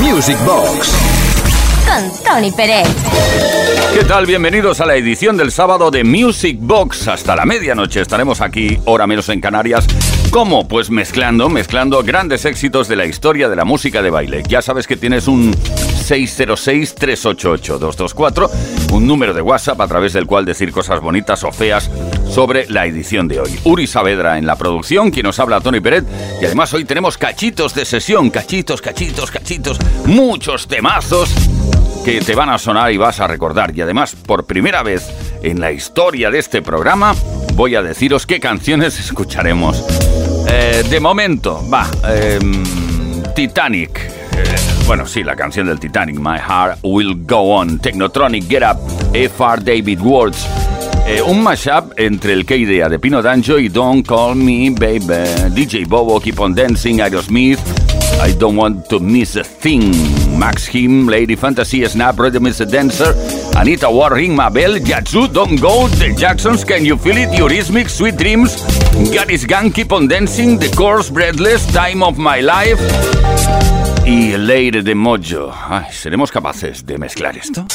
Music Box con Tony Pérez. ¿Qué tal? Bienvenidos a la edición del sábado de Music Box. Hasta la medianoche estaremos aquí, hora menos en Canarias. ¿Cómo? Pues mezclando, mezclando grandes éxitos de la historia de la música de baile. Ya sabes que tienes un 606-388-224, un número de WhatsApp a través del cual decir cosas bonitas o feas sobre la edición de hoy. Uri Saavedra en la producción, quien nos habla Tony Peret. Y además hoy tenemos cachitos de sesión, cachitos, cachitos, cachitos, muchos temazos que te van a sonar y vas a recordar. Y además, por primera vez en la historia de este programa, voy a deciros qué canciones escucharemos. Eh, de momento, va, em, Titanic. Eh, bueno, sí, la canción del Titanic, My Heart Will Go On, Technotronic, Get Up, F.R. David Words. Eh, un mashup entre el que idea de Pino Danjo y Don't Call Me Baby, DJ Bobo, Keep on Dancing, Aerosmith, I Don't Want to Miss a Thing, Max Him, Lady Fantasy, Snap, Rhythm is a Dancer, Anita Warring, Mabel, Yatsu, Don't Go, The Jacksons, Can You Feel It, Eurismic, Sweet Dreams, Gary's Gang, Keep on Dancing, The Course, Breathless, Time of My Life. Y Lady de Mojo. Ay, ¿Seremos capaces de mezclar esto?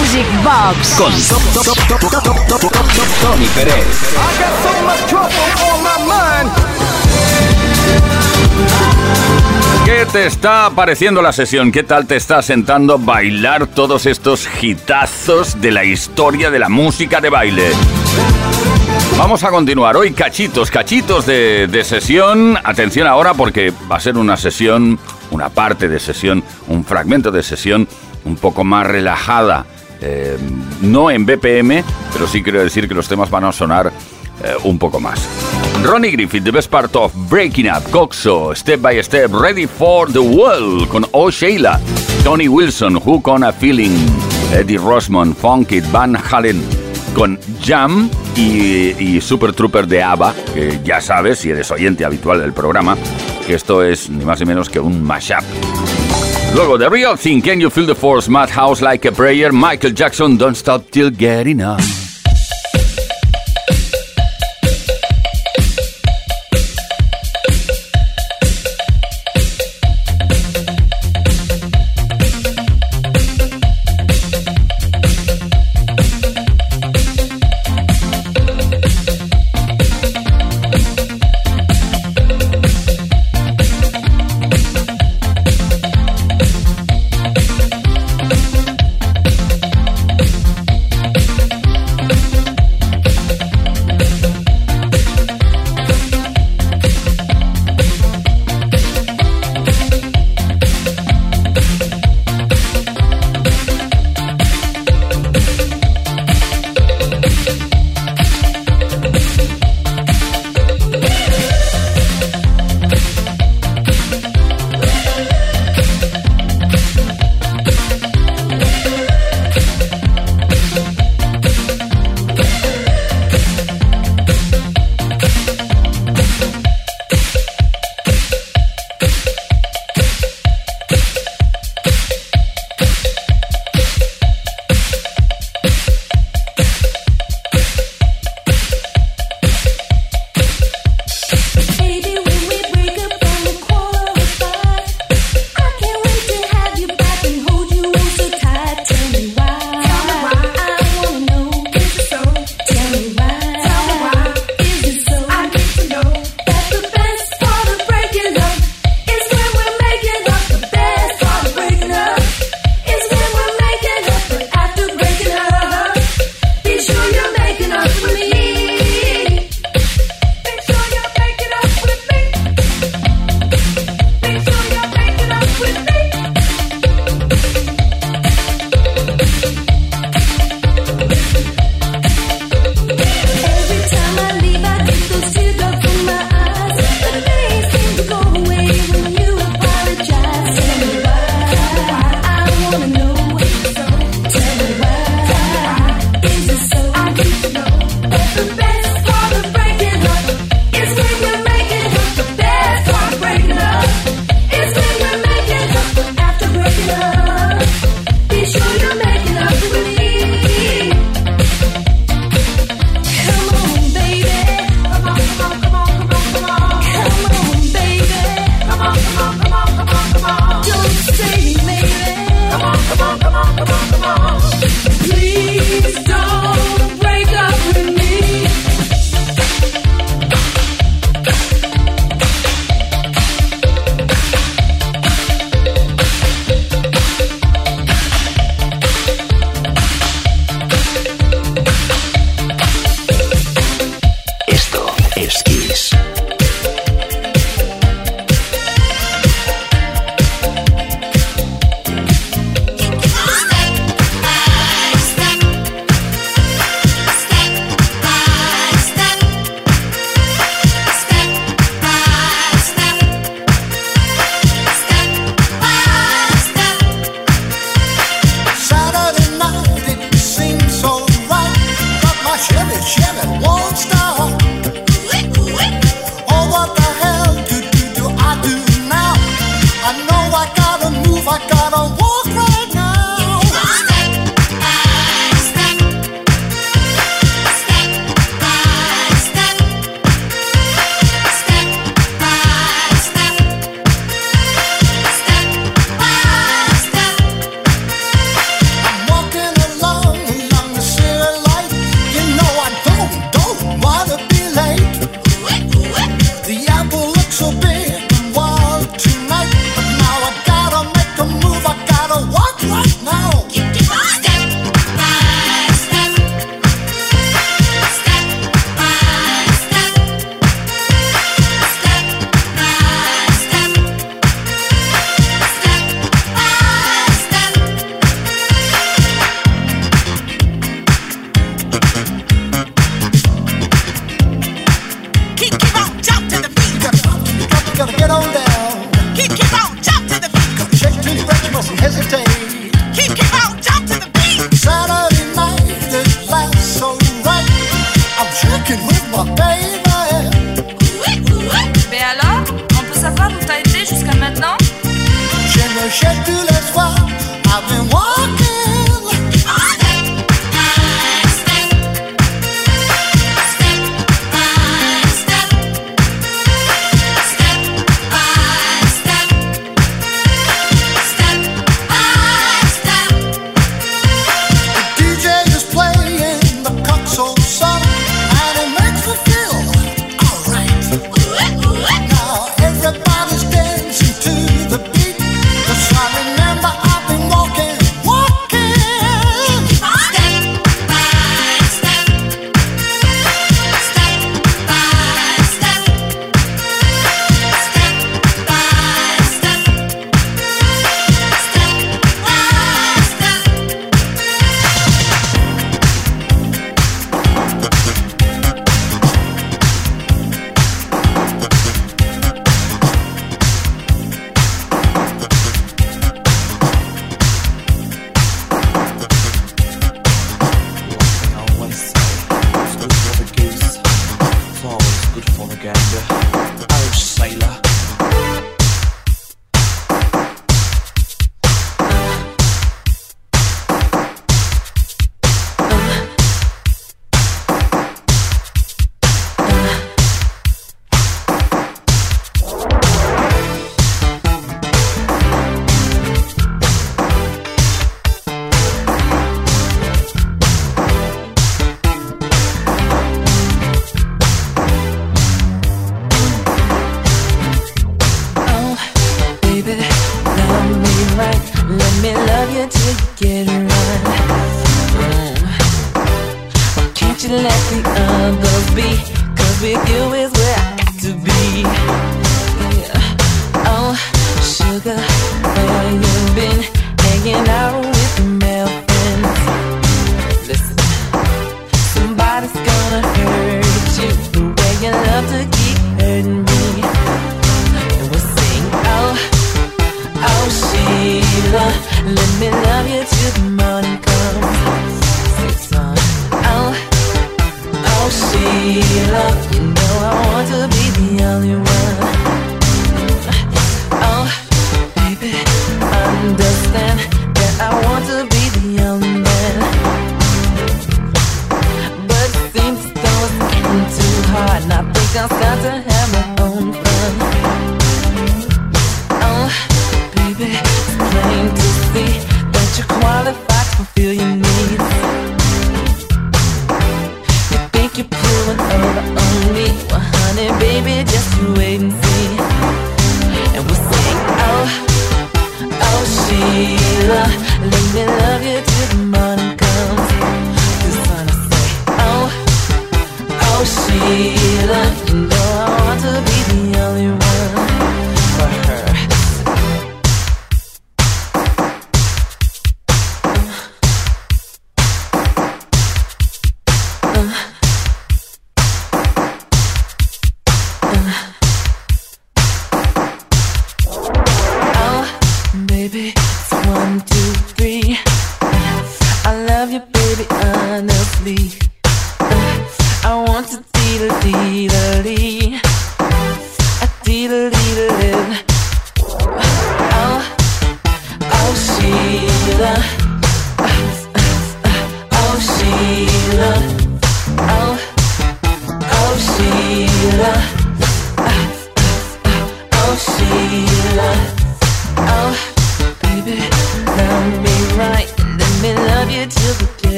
Music Box con Tony Pérez. ¿Qué te está pareciendo la sesión? ¿Qué tal te está sentando bailar todos estos hitazos de la historia de la música de baile? Vamos a continuar hoy cachitos, cachitos de, sesión. Atención ahora porque va a ser una sesión, una parte de sesión, un fragmento de sesión un poco más relajada. Eh, no en BPM, pero sí quiero decir que los temas van a sonar eh, un poco más. Ronnie Griffith, The Best Part of Breaking Up, Coxo, Step by Step, Ready for the World con Oh Sheila, Tony Wilson, Hook on a Feeling, Eddie Rosman, Funky, Van Halen con Jam y, Super Trooper de ABBA, que ya sabes, si eres oyente habitual del programa, que esto es ni más ni menos que un mashup. Luego, The Real Thing, Can You Feel the Force, Madhouse Like a Prayer, Michael Jackson, Don't Stop Till Getting Up.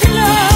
to love.